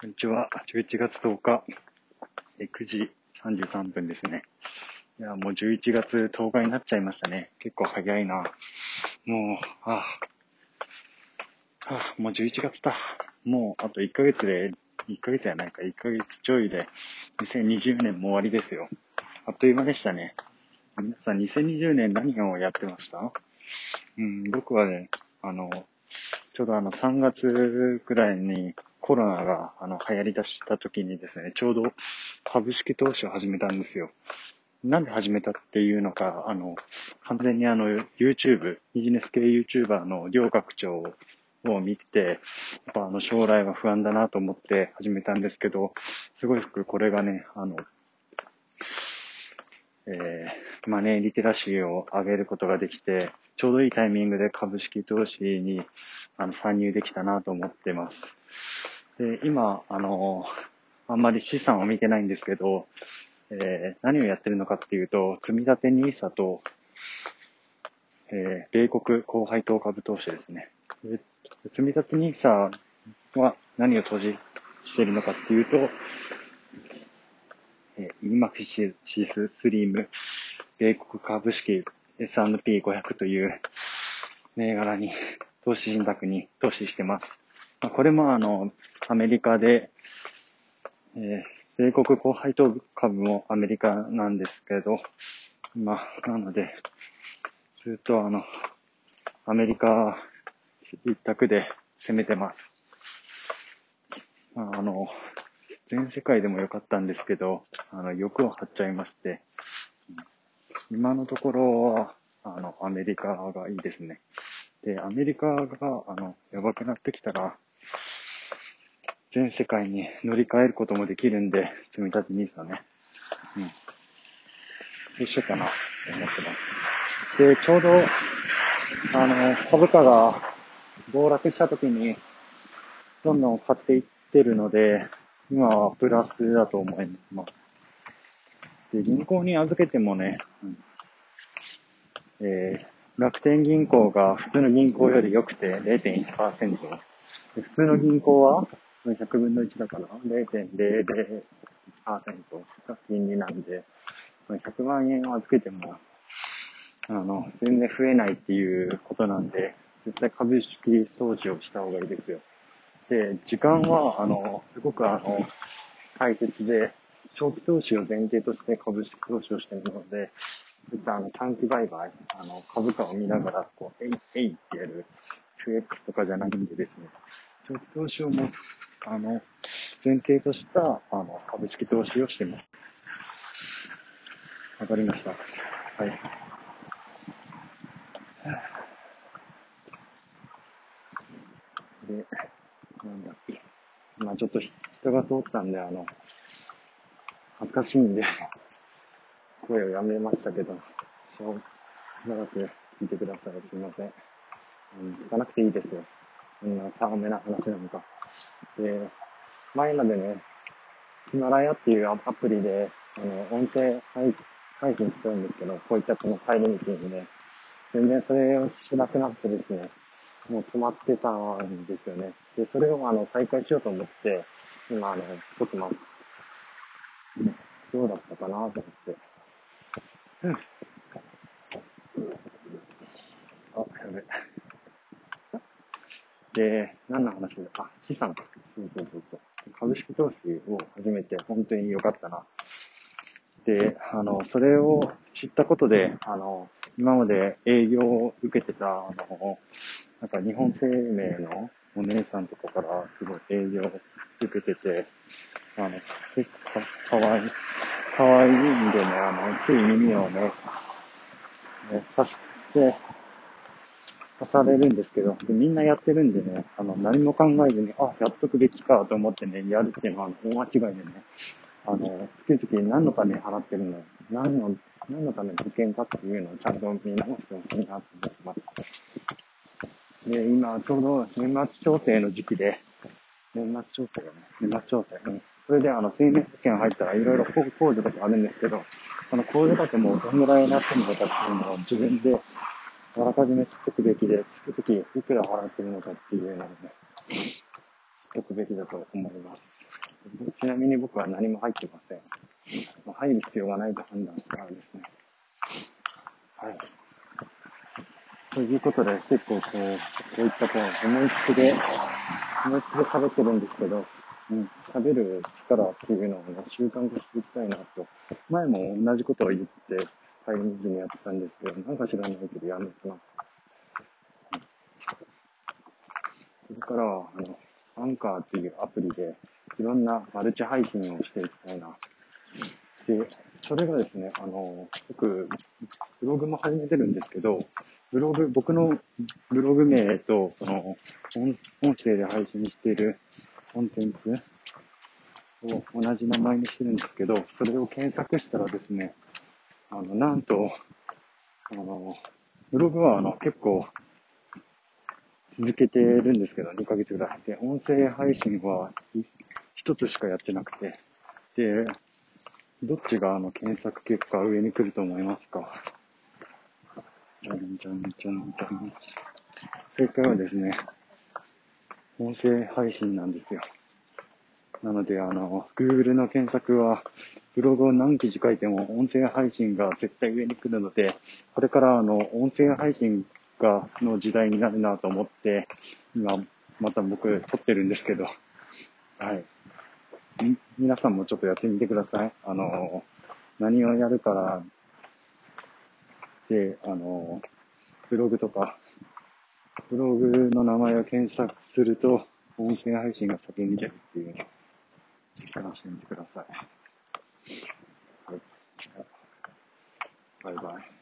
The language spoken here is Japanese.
こんにちは。11月10日、9時33分ですね。いや、もう11月10日になっちゃいましたね。結構早いな。もう、ああ、ああもう11月だ。もう、あと1ヶ月で、1ヶ月やないか、1ヶ月ちょいで、2020年も終わりですよ。あっという間でしたね。皆さん、2020年何をやってました？うん、僕はね、あの、ちょうどあの3月くらいにコロナがあの流行り出した時にですね、ちょうど株式投資を始めたんですよ。なんで始めたっていうのか、あの、完全にあの YouTube、ビジネス系 YouTuber の両学長を見て、やっぱあの将来は不安だなと思って始めたんですけど、すごい服これがね、あの、えー、マネーリテラシーを上げることができて、ちょうどいいタイミングで株式投資にあの参入できたなと思ってます。で、今、あの、あんまり資産を見てないんですけど、えー、何をやってるのかっていうと、積み立 NISA と、えー、米国高配当株投資ですね。で積立 NISA は何を投資してるのかっていうと、えー、イーマクシススリーム、米国株式 S&P500 という銘柄に、投資信託に投資してます。これもあの、アメリカで、えー、米国高配当株もアメリカなんですけど、まあ、なので、ずっとあの、アメリカ一択で攻めてます。まあ、あの、全世界でもよかったんですけど、あの、欲を張っちゃいまして、今のところは、あの、アメリカがいいですね。で、アメリカが、あの、やばくなってきたら、全世界に乗り換えることもできるんで、積み立て NISA ね。うん。そうしようかな、と思ってます。で、ちょうど、あの、株価が暴落した時に、どんどん買っていってるので、今はプラスだと思います。で、銀行に預けてもね、うん、えー、楽天銀行が普通の銀行より良くて0.1%。普通の銀行は100分の1だから0.001%が金利なんで、100万円を預けても、あの、全然増えないっていうことなんで、絶対株式投資をした方がいいですよ。で、時間は、あの、すごくあの、大切で、長期投資を前提として株式投資をしているので、そういったあの短期売買、あの株価を見ながら、こう、えい、えいってやる FX とかじゃないんでですね、長期投資をも、あの、前提とした、あの、株式投資をしてます。わかりました。はい。で、なんだっけ。まあちょっと人が通ったんで、あの、恥ずかしいんで声をやめましたけど、長く聞いてください。すいません。うん、聞かなくていいですよ。こんな高めな話なのか。で、前までね、ヒマラヤっていうアプリで、あの、音声配信してるんですけど、こういったこの帰り道にね、全然それをしなくなってですね、もう止まってたんですよね。で、それをあの、再開しようと思って、今あの、撮ってます。どうだったかなと思って。うん。あ、やべ。で、何の話だあ、資産。そうそうそうそう。株式投資を始めて本当に良かったな。で、あの、それを知ったことで、あの、今まで営業を受けてた、あの、なんか日本生命のお姉さんとかからすごい営業を受けてて、あの、結構かわいい、かわいいんでね、あの、つい耳をね、ね刺して、刺されるんですけど、みんなやってるんでね、あの、何も考えずに、あ、やっとくべきかと思ってね、やるっていうのは、大間違いでね、あの、月々何のために払ってるの？何の、何のための保険かっていうのをちゃんと見直してほしいなと思ってます。で、今、ちょうど年末調整の時期で、年末調整よね。年末調整。うん。それで、あの、生命保険入ったらいろいろ控除とかあるんですけど、この控除だともうどんぐらいになってるのかっていうのを自分であらかじめ知っておくべきで、月々いくら払ってるのかっていうのをね、知っておくべきだと思います。ちなみに僕は何も入ってません。入る必要がないと判断したからですね。はい。ということで、結構こう、こういったこう、思いつきで、思いつきで喋ってるんですけど、うん、喋る力っていうのを、ね、習慣化していきたいなと。前も同じことを言って、帰り道にやってたんですけど、なんか知らないけどやめてます。それからは、あの、アンカーっていうアプリで、いろんなマルチ配信をしていきたいな。で、それがですね、あの、僕、ブログも始めてるんですけど、ブログ、僕のブログ名と、その、音声で配信しているコンテンツを同じ名前にしてるんですけど、それを検索したらですね、あの、なんと、あの、ブログはあの、結構、続けてるんですけど、2ヶ月ぐらい。で、音声配信は一つしかやってなくて、で、どっちがあの検索結果上に来ると思いますか？じゃんじゃんじゃんじゃん。正解はですね、音声配信なんですよ。なので、あの、Google の検索は、ブログを何記事書いても音声配信が絶対上に来るので、これからあの、音声配信が、の時代になるなと思って、今、また僕撮ってるんですけど、はい。皆さんもちょっとやってみてください。あの、何をやるからで、あの、ブログとか、ブログの名前を検索すると、音声配信が先に出るっていうのを実感してみてください。はい。バイバイ。